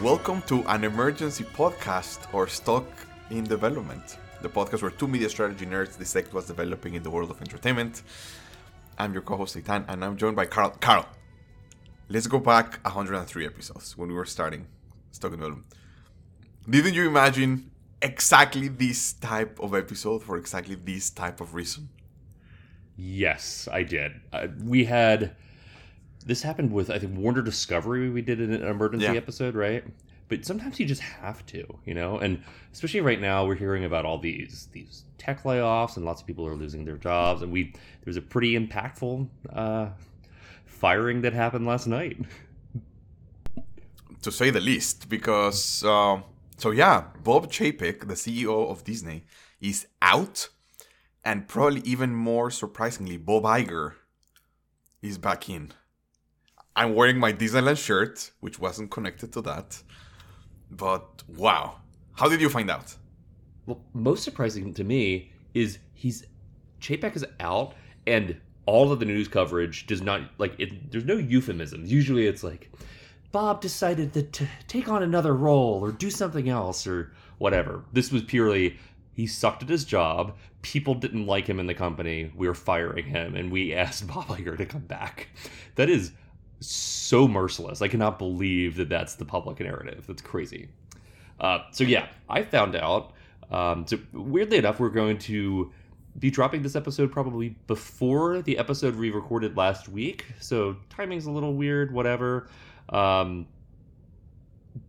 Welcome to an emergency podcast or stock in development, the podcast where two media strategy nerds dissect what's developing in the world of entertainment. I'm your co-host Eitan, and I'm joined by Carl. Carl, let's go back 103 episodes when we were starting stock in development. Didn't you imagine exactly this type of episode for exactly this type of reason? Yes, I did. Uh, we had this happened with I think Warner Discovery. We did an emergency Yeah. episode, right? But sometimes you just have to, you know. And especially right now, we're hearing about all these these tech layoffs, and lots of people are losing their jobs. And we there was a pretty impactful uh, firing that happened last night. to say the least, because um, so yeah, Bob Chapek, the CEO of Disney, is out, and probably even more surprisingly, Bob Iger is back in. I'm wearing my Disneyland shirt, which wasn't connected to that, but wow, how did you find out? Well, most surprising to me is he's Chapek is out, and all of the news coverage does not like it. There's no euphemisms. Usually, it's like Bob decided to take on another role or do something else or whatever. This was purely he sucked at his job. People didn't like him in the company. We were firing him, and we asked Bob Iger to come back. That is so merciless. I cannot believe that that's the public narrative. That's crazy. Uh, so yeah, I found out. Um, so weirdly enough, we're going to be dropping this episode probably before the episode we recorded last week. So timing's a little weird, whatever. Um,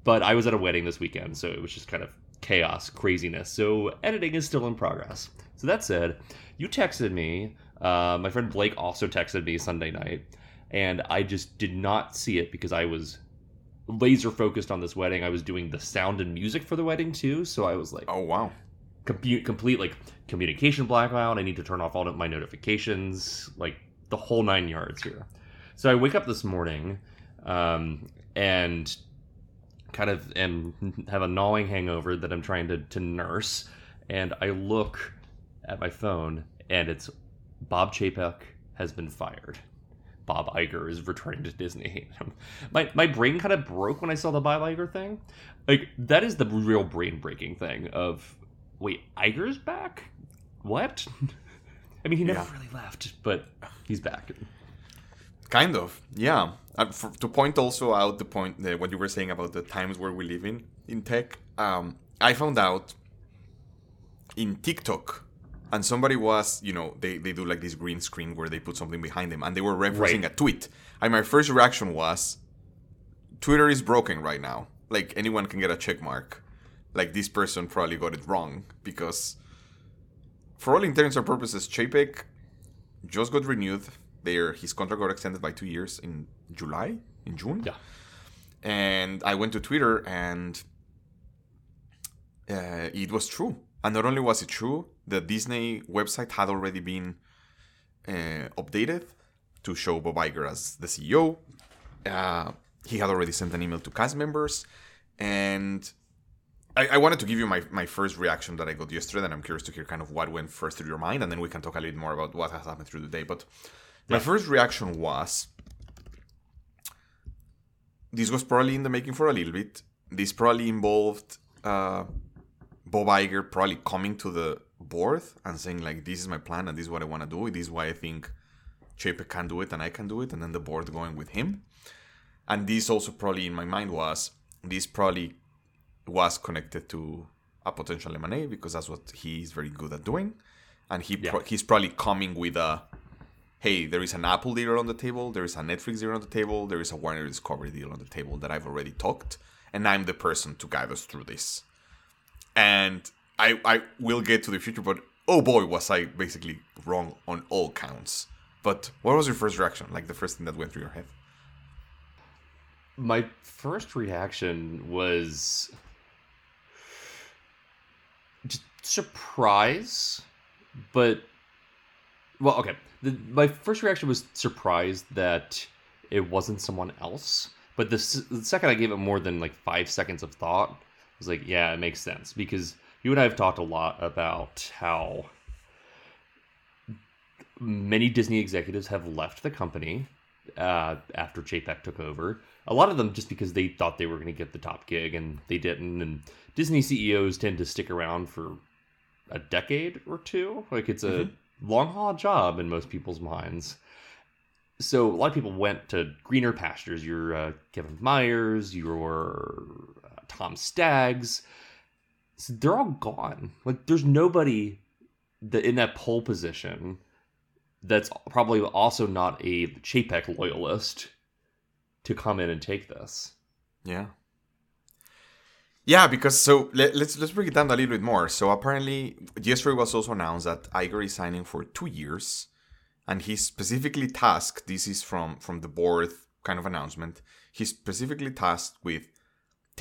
but I was at a wedding this weekend, so it was just kind of chaos, craziness. So editing is still in progress. So that said, you texted me. Uh, my friend Blake also texted me Sunday night, and I just did not see it because I was laser focused on this wedding. I was doing the sound and music for the wedding too, so I was like, Oh wow, complete like communication blackout. I need to turn off all of my notifications, like the whole nine yards here. So I wake up this morning um, and kind of am have a gnawing hangover that I'm trying to, to nurse, and I look at my phone and it's Bob Chapek has been fired. Bob Iger is returning to Disney. my my brain kind of broke when I saw the Bob Iger thing. Like that is the real brain breaking thing of wait, Iger's back? What? I mean, he never Yeah. really left, but he's back. kind of yeah. And for, to point also out the point the, what you were saying about the times where we live in in tech, um, I found out in TikTok, and somebody was, you know, they, they do like this green screen where they put something behind them, and they were referencing Right. a tweet. And my first reaction was, Twitter is broken right now. Like anyone can get a check mark. Like this person probably got it wrong because, for all intents and purposes, Chapek just got renewed. There, his contract got extended by two years in July, in June Yeah. and I went to Twitter and uh, it was true. And not only was it true, the Disney website had already been uh, updated to show Bob Iger as the CEO. Uh, he had already sent an email to cast members, and I, I wanted to give you my, my first reaction that I got yesterday, and I'm curious to hear kind of what went first through your mind, and then we can talk a little more about what has happened through the day. But my Yeah. first reaction was this was probably in the making for a little bit. This probably involved uh, Bob Iger probably coming to the board and saying like, "This is my plan and this is what I want to do. This is why I think Chapek can do it and I can do it," and then the board going with him. And this also probably in my mind was this probably was connected to a potential M&A because that's what he's very good at doing, and he pro- he's probably coming with a hey, there is an Apple deal on the table, there is a Netflix deal on the table, there is a Warner Discovery deal on the table that I've already talked, and I'm the person to guide us through this. And I I will get to the future, but oh boy, was I basically wrong on all counts. But what was your first reaction? Like the first thing that went through your head? My first reaction was surprise, but well, okay. The, my first reaction was surprised that it wasn't someone else. But the, the second I gave it more than like five seconds of thought, I was like, yeah, it makes sense because you and I have talked a lot about how many Disney executives have left the company uh, after Chapek took over. A lot of them just because they thought they were going to get the top gig and they didn't. And Disney CEOs tend to stick around for a decade or two. Like it's a mm-hmm. long haul job in most people's minds. So a lot of people went to greener pastures. Your uh, Kevin Myers, your uh, Tom Staggs. So they're all gone. Like there's nobody that in that pole position that's probably also not a Chapek loyalist to come in and take this. Yeah. Yeah, because so let, us let's, let's break it down a little bit more. So apparently, yesterday was also announced that Iger is signing for two years, and he's specifically tasked. This is from from the board kind of announcement. He's specifically tasked with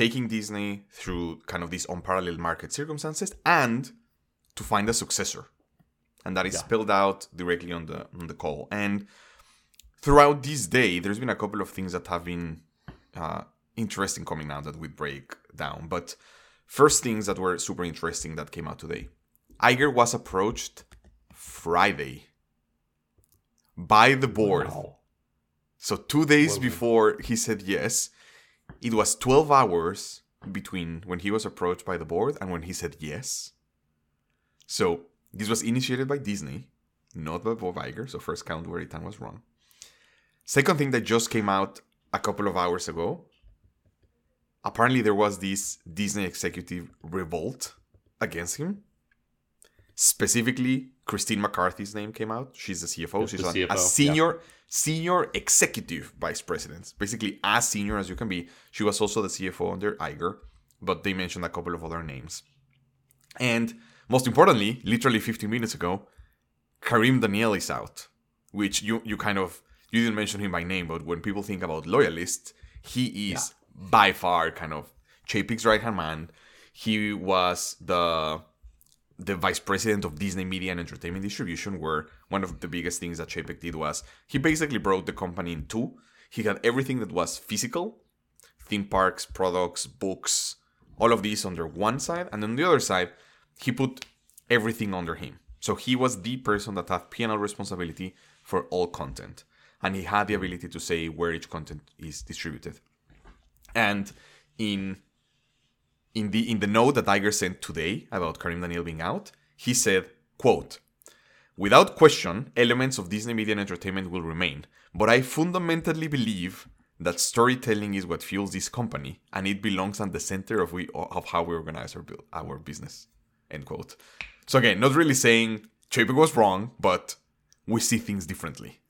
taking Disney through kind of these unparalleled market circumstances and to find a successor and that is yeah. spelled out directly on the on the call. And throughout this day, there's been a couple of things that have been uh, interesting coming out that we break down. But first things that were super interesting that came out today. Iger was approached Friday by the board. Wow. So two days before he said yes, it was 12 hours between when he was approached by the board and when he said yes. So this was initiated by Disney, not by Bob Iger, so first count where Ethan was wrong. Second thing that just came out a couple of hours ago apparently there was this Disney executive revolt against him. Specifically, Christine McCarthy's name came out. She's the CFO. She's the CFO, a senior yeah. senior executive vice president, basically as senior as you can be. She was also the CFO under Iger, but they mentioned a couple of other names. And most importantly, literally 15 minutes ago, Kareem Daniel is out, which you you kind of you didn't mention him by name, but when people think about loyalists, he is yeah. by far kind of Chapek's right hand man. He was the the vice president of Disney Media and Entertainment Distribution, where one of the biggest things that Chapek did was he basically broke the company in two. He had everything that was physical, theme parks, products, books, all of these under one side, and on the other side, he put everything under him. So he was the person that had P&L responsibility for all content. And he had the ability to say where each content is distributed. And in in the in the note that Iger sent today about Kareem Daniel being out, he said, quote, Without question, elements of Disney Media and Entertainment will remain, but I fundamentally believe that storytelling is what fuels this company, and it belongs at the center of we of how we organize our our business. End quote. So again, not really saying Chapek was wrong, but we see things differently.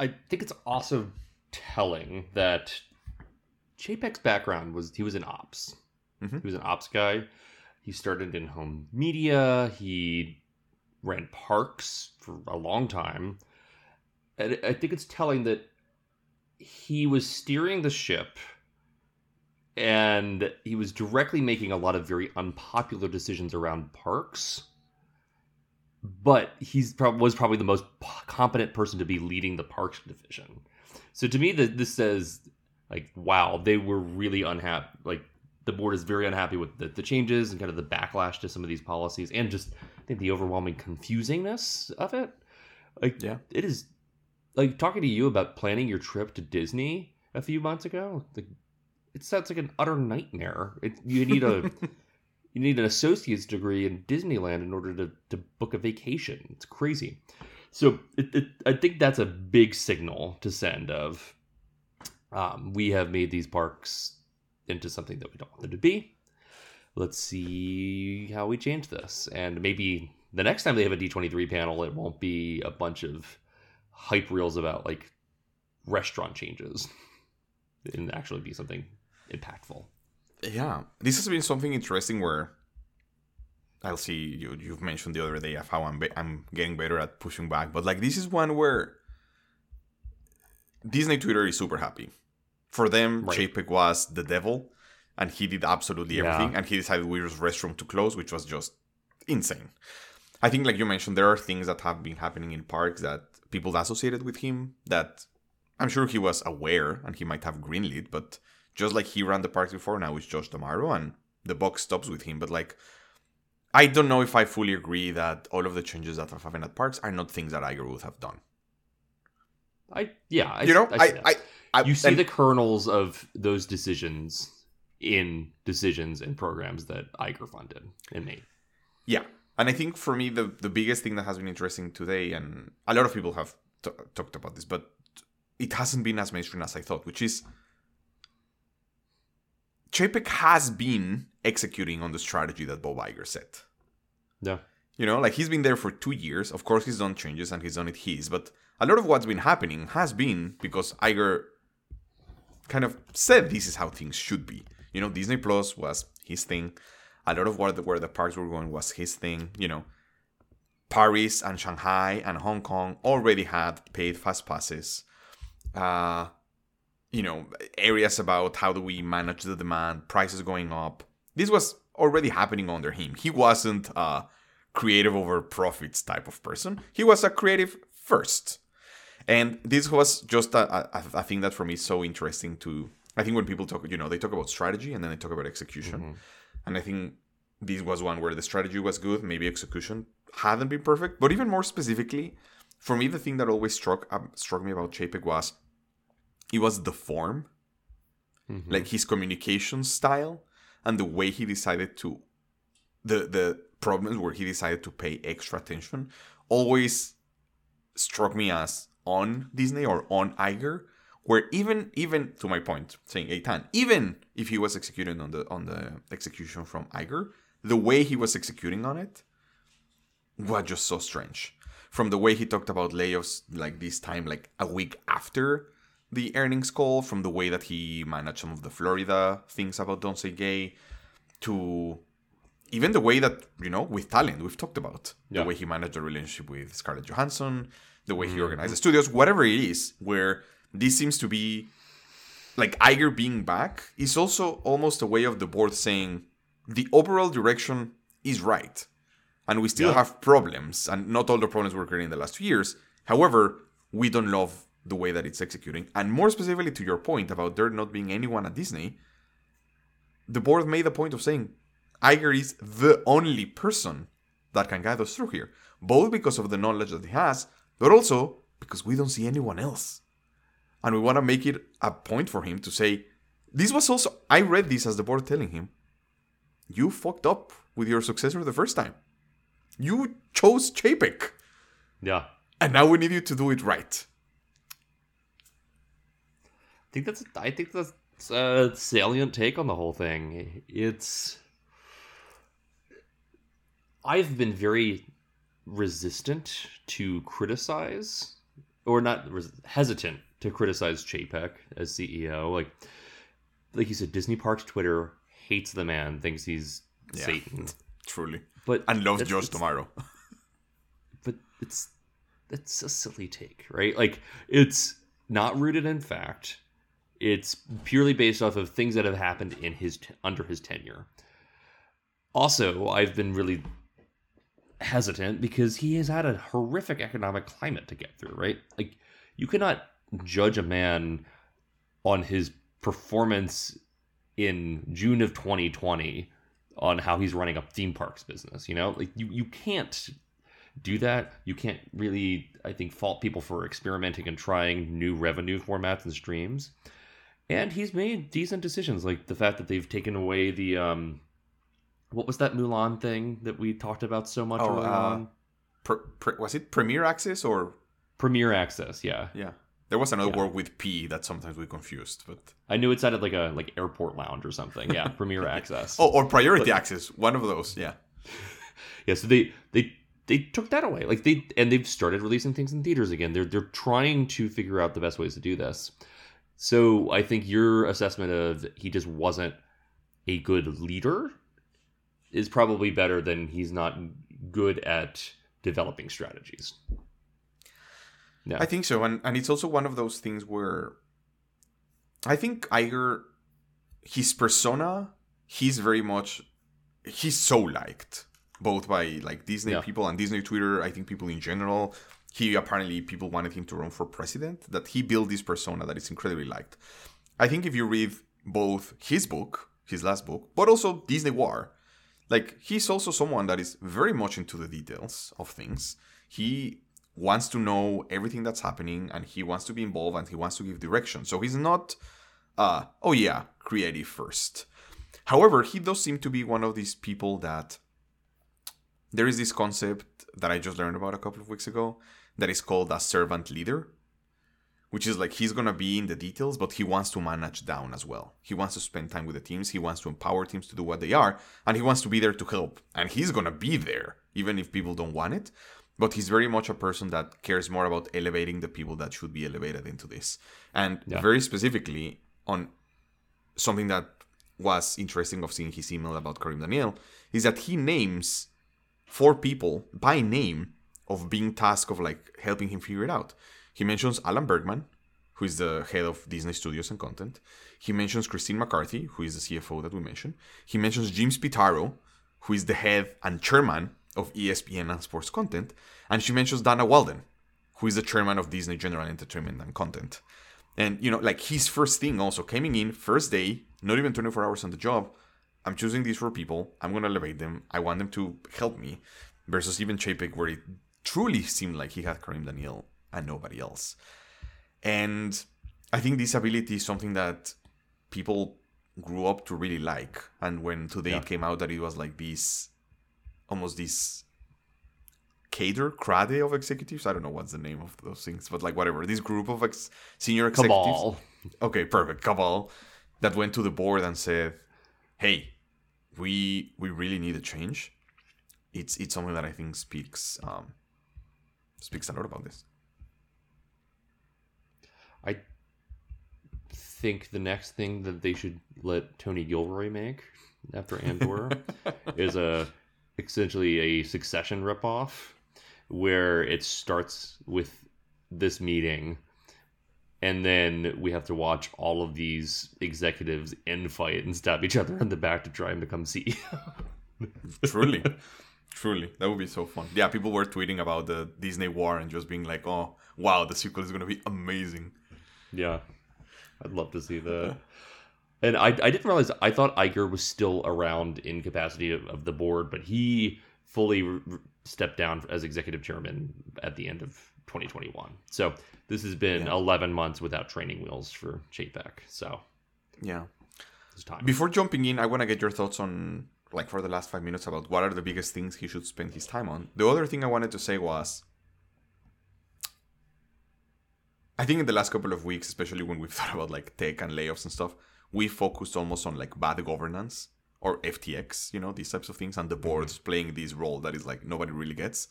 I think it's also telling that Chapek's background was he was an ops. Mm-hmm. He was an ops guy. He started in home media. He ran parks for a long time. And I think it's telling that he was steering the ship and he was directly making a lot of very unpopular decisions around parks but he's pro- was probably the most competent person to be leading the parks division so to me that this says like wow they were really unhappy like the board is very unhappy with the, the changes and kind of the backlash to some of these policies and just i think the overwhelming confusingness of it like yeah it is like talking to you about planning your trip to disney a few months ago like it sounds like an utter nightmare. It, you need a you need an associate's degree in Disneyland in order to, to book a vacation. It's crazy. So it, it, I think that's a big signal to send of um, we have made these parks into something that we don't want them to be. Let's see how we change this. And maybe the next time they have a D23 panel, it won't be a bunch of hype reels about like restaurant changes. and actually be something impactful. Yeah, this has been something interesting where I'll see you. You've mentioned the other day of how I'm be- I'm getting better at pushing back, but like this is one where Disney Twitter is super happy. For them, right. Chapek was the devil, and he did absolutely everything, yeah. and he decided Weird's restroom to close, which was just insane. I think, like you mentioned, there are things that have been happening in parks that people associated with him that I'm sure he was aware and he might have greenlit, but just like he ran the parks before, now it's Josh D'Amaro, and the box stops with him. But like, I don't know if I fully agree that all of the changes that have happened at parks are not things that Iger would have done. I yeah, I, you know, I, I. I, I, you see and- the kernels of those decisions in decisions and programs that Iger funded and made. Yeah, and I think for me the the biggest thing that has been interesting today, and a lot of people have t- talked about this, but it hasn't been as mainstream as I thought, which is Chapek has been executing on the strategy that Bob Iger set. Yeah. You know, like he's been there for two years. Of course, he's done changes and he's done it his, but a lot of what's been happening has been because Iger kind of said this is how things should be. You know, Disney Plus was his thing. A lot of where the, where the parks were going was his thing. You know, Paris and Shanghai and Hong Kong already had paid fast passes. Uh, you know, areas about how do we manage the demand, prices going up. This was already happening under him. He wasn't a creative over profits type of person. He was a creative first. And this was just a, a, a thing that for me is so interesting to. I think when people talk, you know, they talk about strategy and then they talk about execution. Mhm. And I think this was one where the strategy was good, maybe execution hadn't been perfect. But even more specifically, for me, the thing that always struck um, struck me about Chapek was it was the form, Mhm. like his communication style, and the way he decided to the the problems where he decided to pay extra attention always struck me as on Disney or on Iger, where even even to my point, saying Eitan, even if he was executing on the on the execution from Iger, the way he was executing on it was just so strange. From the way he talked about layoffs like this time, like a week after the earnings call, from the way that he managed some of the Florida things about Don't Say Gay, to even the way that, you know, with talent, we've talked about. Yeah. The way he managed the relationship with Scarlett Johansson, the way he mm. organized the studios, whatever it is, where this seems to be like Iger being back is also almost a way of the board saying the overall direction is right. And we still Yeah. have problems, and not all the problems were created in the last two years. However, we don't love the way that it's executing. And more specifically to your point about there not being anyone at Disney, the board made the point of saying Iger is the only person that can guide us through here, both because of the knowledge that he has, but also because we don't see anyone else. And we want to make it a point for him to say, this was also, I read this as the board telling him, you fucked up with your successor the first time. You chose Chapek, Yeah. and now we need you to do it right. I think that's I think that's a salient take on the whole thing. It's I've been very resistant to criticize or not res- hesitant to criticize Chapek as CEO. Like like you said Disney Parks Twitter hates the man, thinks he's Yeah. Satan. Truly. But And loves that's- Josh D'Amaro. but it's it's a silly take, right? Like it's not rooted in fact. It's purely based off of things that have happened in his t- under his tenure. Also, I've been really hesitant because he has had a horrific economic climate to get through, right? Like you cannot judge a man on his performance in June of 2020 on how he's running a theme parks business, you know? Like you you can't do that. You can't really, I think, fault people for experimenting and trying new revenue formats and streams. And he's made decent decisions, like the fact that they've taken away the um, what was that Mulan thing that we talked about so much Oh, uh, on? Pre- pre- was it Premier Access or Premier Access, yeah. yeah? There was another Yeah. word with P that sometimes we confused, but I knew it sounded like a like airport lounge or something. Yeah, Premier Access. oh, or Priority But- Access, one of those. Yeah, Yeah, so they they they took that away. Like they and they've started releasing things in theaters again. They're they're trying to figure out the best ways to do this. So I think your assessment of he just wasn't a good leader is probably better than he's not good at developing strategies. Yeah. I think so, and and it's also one of those things where I think Iger, his persona, he's very much he's so liked both by like Disney Yeah. people and Disney Twitter. I think people in general. He apparently people wanted him to run for president. That he built this persona that is incredibly liked. I think if you read both his book, his last book, but also Disney War, like he's also someone that is very much into the details of things. He wants to know everything that's happening and he wants to be involved and he wants to give direction. So he's not, uh, oh yeah, creative first. However, he does seem to be one of these people that there is this concept that I just learned about a couple of weeks ago that is called a servant leader, which is like he's gonna be in the details, but he wants to manage down as well. He wants to spend time with the teams, he wants to empower teams to do what they are, and he wants to be there to help. And he's gonna be there, even if people don't want it. But he's very much a person that cares more about elevating the people that should be elevated into this. And Yeah. very specifically on something that was interesting of seeing his email about Kareem Daniel is that he names four people by name of being tasked of like helping him figure it out. He mentions Alan Bergman, who is the head of Disney Studios and content. He mentions Christine McCarthy, who is the CFO that we mentioned. He mentions Jimmy Pitaro, who is the head and chairman of ESPN and sports content. And she mentions Dana Walden, who is the chairman of Disney General Entertainment and Content. And you know, like his first thing also coming in first day, not even 24 hours on the job. I'm choosing these four people. I'm gonna elevate them. I want them to help me. Versus even Chapek, where it truly seemed like he had Kareem Daniel and nobody else. And I think this ability is something that people grew up to really like. And when today Yeah. it came out that it was like this, almost this cadre, crade of executives. I don't know what's the name of those things, but like whatever. This group of ex- senior executives. Cabal. Okay, perfect. Cabal that went to the board and said, "Hey, we we really need a change." It's it's something that I think speaks um, speaks a lot about this. I think the next thing that they should let Tony Gilroy make after Andor is a essentially a succession ripoff where it starts with this meeting and then we have to watch all of these executives infight and stab each other in the back to try and become CEO. truly, truly, that would be so fun. Yeah, people were tweeting about the Disney war and just being like, "Oh, wow, the sequel is going to be amazing." Yeah, I'd love to see that. And I, I didn't realize I thought Iger was still around in capacity of, of the board, but he fully r- r- stepped down as executive chairman at the end of 2021. So this has been Yeah. 11 months without training wheels for Chapek. So Yeah. it's time. Before jumping in, I want to get your thoughts on, like, for the last five minutes about what are the biggest things he should spend his time on. The other thing I wanted to say was, I think in the last couple of weeks, especially when we've thought about like tech and layoffs and stuff, we focused almost on like bad governance or FTX, you know, these types of things, and the boards playing this role that is like nobody really gets.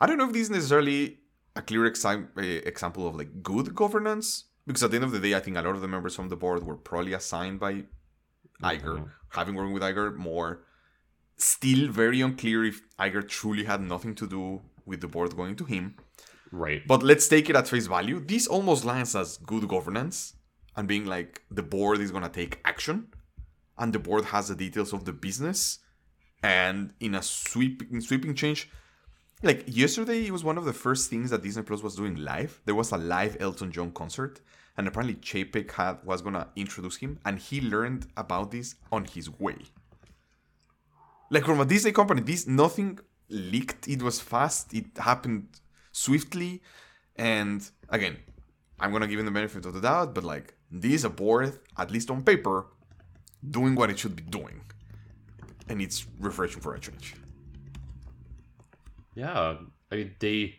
I don't know if this is necessarily a clear uh, example of like good governance, because at the end of the day, I think a lot of the members from the board were probably assigned by Iger, Mhm. having worked with Iger more. Still very unclear if Iger truly had nothing to do with the board going to him. Right. But let's take it at face value. This almost lands as good governance and being like the board is gonna take action, and the board has the details of the business, and in a sweeping sweeping change. Like yesterday, it was one of the first things that Disney Plus was doing live. There was a live Elton John concert, and apparently Chapek had was gonna introduce him, and he learned about this on his way. Like from a Disney company, this nothing leaked. It was fast. It happened swiftly, and again, I'm gonna give him the benefit of the doubt, but like this is board, at least on paper, doing what it should be doing, and it's refreshing for a change. Yeah, I mean they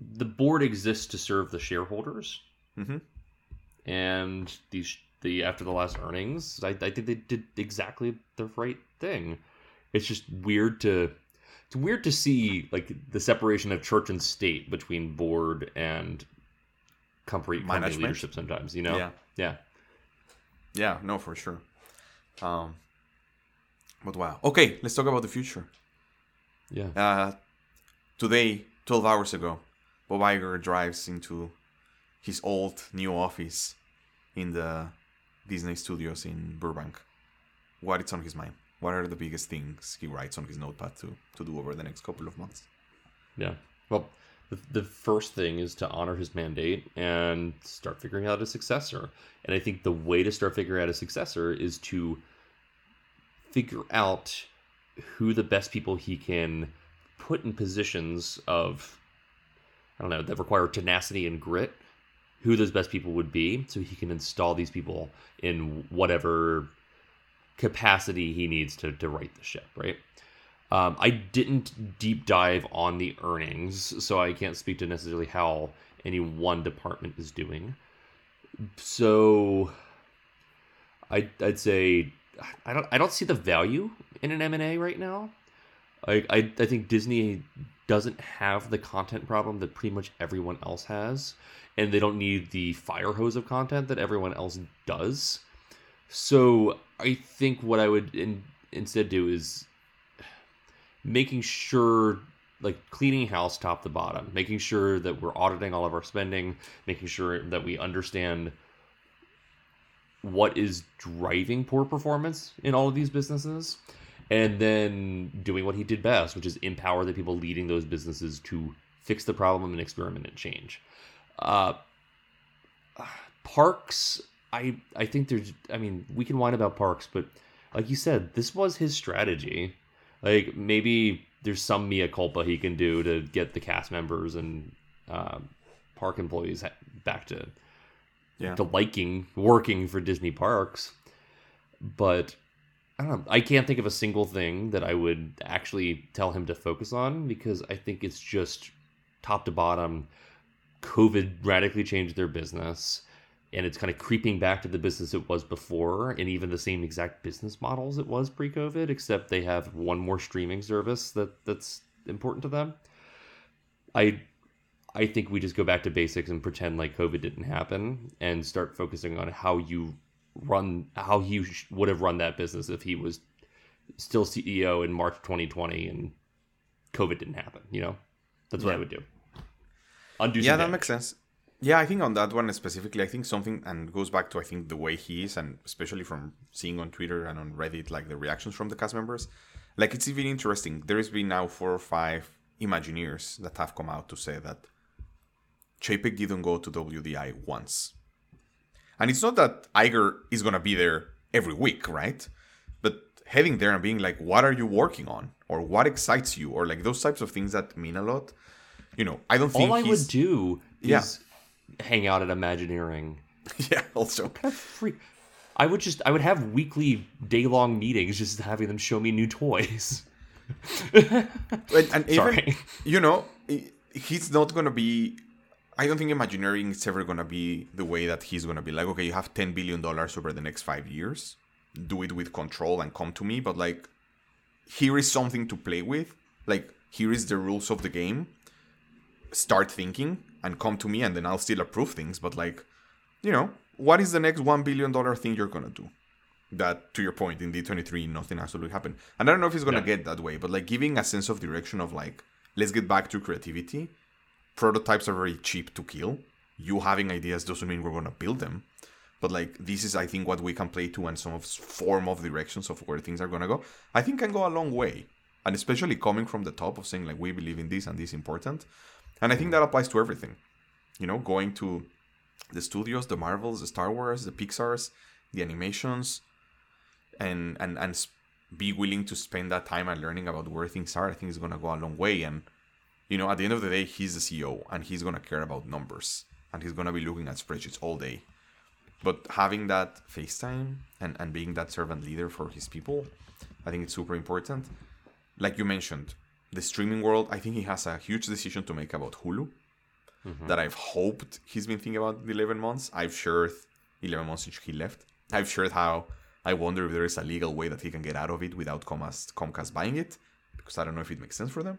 the board exists to serve the shareholders, Mhm. and these the after the last earnings, I, I think they did exactly the right thing. It's just weird to it's weird to see like the separation of church and state between board and company, company leadership. Sometimes, you know, Yeah. yeah, Yeah, no, for sure. Um, but wow. Okay, let's talk about the future. yeah. Uh, today, 12 hours ago, Bob Iger drives into his old new office in the Disney Studios in Burbank. What is on his mind? What are the biggest things he writes on his notepad to, to do over the next couple of months? Yeah. Well, the, the first thing is to honor his mandate and start figuring out a successor. And I think the way to start figuring out a successor is to figure out who the best people he can put in positions of I don't know that require tenacity and grit, who those best people would be, so he can install these people in whatever capacity he needs to to right the ship, right? Um, I didn't deep dive on the earnings, so I can't speak to necessarily how any one department is doing. So, I, I'd say I don't I don't see the value in an M and A right now. I, I I think Disney doesn't have the content problem that pretty much everyone else has, and they don't need the fire hose of content that everyone else does. So I think what I would in, instead do is making sure like cleaning house top to bottom, making sure that we're auditing all of our spending, making sure that we understand what is driving poor performance in all of these businesses, and then doing what he did best, which is empower the people leading those businesses to fix the problem and experiment and change. Uh, parks, I I think there's, I mean, we can whine about parks, but like you said, this was his strategy. Like maybe there's some mea culpa he can do to get the cast members and uh, park employees back to Yeah. to liking working for Disney parks. But I don't know. I can't think of a single thing that I would actually tell him to focus on because I think it's just top to bottom. COVID radically changed their business and it's kind of creeping back to the business it was before and even the same exact business models it was pre-covid except they have one more streaming service that that's important to them i i think we just go back to basics and pretend like covid didn't happen and start focusing on how you run how he would have run that business if he was still ceo in march 2020 and covid didn't happen you know that's what Yeah. i would do undo yeah that damage. makes sense yeah i think on that one specifically i think something and goes back to i think the way he is and especially from seeing on twitter and on reddit like the reactions from the cast members like it's even interesting there has been now four or five imagineers that have come out to say that chapek didn't go to wdi once and it's not that Iger is gonna be there every week, right? But heading there and being like, what are you working on? Or what excites you? Or like those types of things that mean a lot. You know, I don't think all I would do Yeah. Hang out at Imagineering. Yeah, also. Kind of free. I would just I would have weekly day long meetings just having them show me new toys. And, and even you know, he's not gonna be I don't think Imagineering is ever gonna be the way that he's gonna be like, okay, you have ten billion dollars over the next five years. Do it with control and come to me, but like here is something to play with. Like here is the rules of the game. Start thinking and come to me and then I'll still approve things, but like, you know, what is the next one billion dollar thing you're gonna do? That to your point, in D23 nothing absolutely happened. And I don't know if it's gonna Yeah. get that way, but like giving a sense of direction of like, let's get back to creativity prototypes are very cheap to kill. You having ideas doesn't mean we're gonna build them, but like this is I think what we can play to and some of form of directions of where things are gonna go. I think can go a long way, and especially coming from the top of saying like we believe in this and this is important, and I think that applies to everything. You know, going to the studios, the Marvels, the Star Wars, the Pixar's, the animations, and and and be willing to spend that time and learning about where things are. I think is gonna go a long way and you know, at the end of the day, he's the CEO and he's gonna care about numbers and he's gonna be looking at spreadsheets all day. But having that FaceTime and, and being that servant leader for his people, I think it's super important. Like you mentioned, the streaming world, I think he has a huge decision to make about Hulu mm-hmm. that I've hoped he's been thinking about in 11 months. I've shared 11 months since he left. I've shared how I wonder if there is a legal way that he can get out of it without Comcast, Comcast buying it because I don't know if it makes sense for them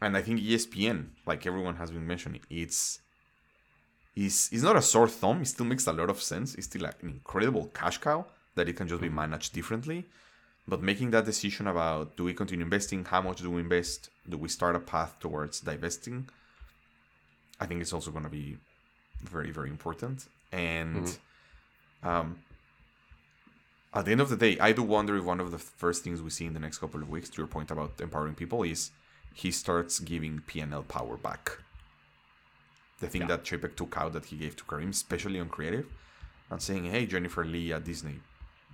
and I think ESPN, like everyone has been mentioning, it's is is not a sore thumb. It still makes a lot of sense. It's still an incredible cash cow that it can just be mm-hmm. managed differently. But making that decision about do we continue investing, how much do we invest, do we start a path towards divesting, I think it's also going to be very very important. And um, at the end of the day, I do wonder if one of the first things we see in the next couple of weeks, to your point about empowering people, is he starts giving PNL power back. The thing Yeah. that Chapek took out that he gave to Kareem, especially on creative, and saying, "Hey, Jennifer Lee at Disney,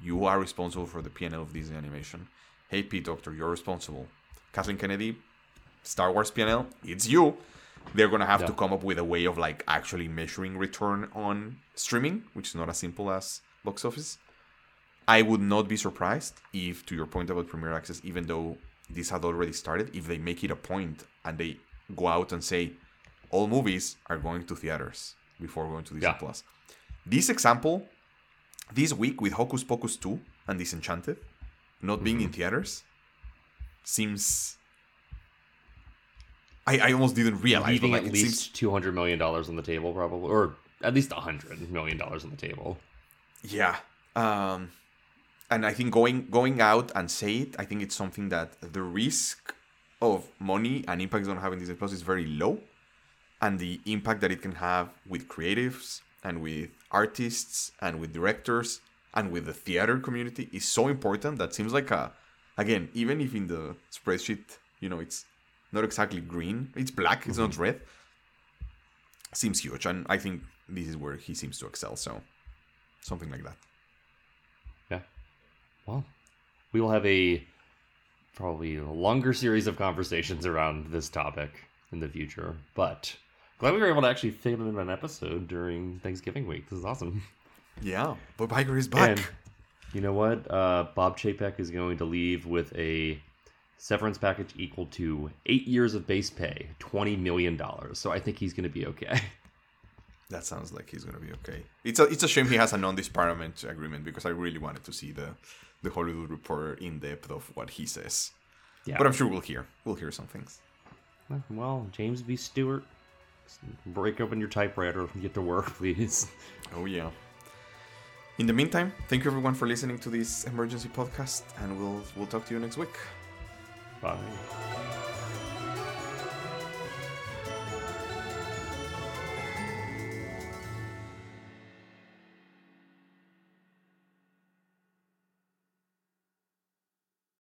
you are responsible for the PNL of Disney animation. Hey, Pete Docter, you're responsible. Kathleen Kennedy, Star Wars PNL, it's you. They're gonna have Yeah. to come up with a way of like actually measuring return on streaming, which is not as simple as box office. I would not be surprised if, to your point about Premier Access, even though this had already started, if they make it a point and they go out and say all movies are going to theaters before going to Disney Yeah. Plus. This example, this week with Hocus Pocus 2 and Disenchanted not being in theaters seems. I, I almost didn't realize. leaving like, at seems- least two hundred million dollars on the table, probably, or at least hundred million dollars on the table. Yeah. Um and I think going going out and say it, I think it's something that the risk of money and impact have in Disney Plus is very low. And the impact that it can have with creatives and with artists and with directors and with the theater community is so important that seems like a again, even if in the spreadsheet, you know, it's not exactly green, it's black, it's not mm-hmm. red. Seems huge, and I think this is where he seems to excel, so something like that. Yeah. Well, we will have a probably longer series of conversations around this topic in the future. But glad we were able to actually fit it in an episode during Thanksgiving week. This is awesome. Yeah, Bob Iger is back. And you know what? Uh, Bob Chapek is going to leave with a severance package equal to eight years of base pay, twenty million dollars. So I think he's going to be okay. That sounds like he's gonna be okay. It's a it's a shame he has a non-disparagement agreement because I really wanted to see the the Hollywood Reporter in depth of what he says. Yeah. But I'm sure we'll hear we'll hear some things. well, James B. Stewart, break open your typewriter and get to work, please. Oh yeah. In the meantime, thank you everyone for listening to this emergency podcast, and we'll we'll talk to you next week. Bye.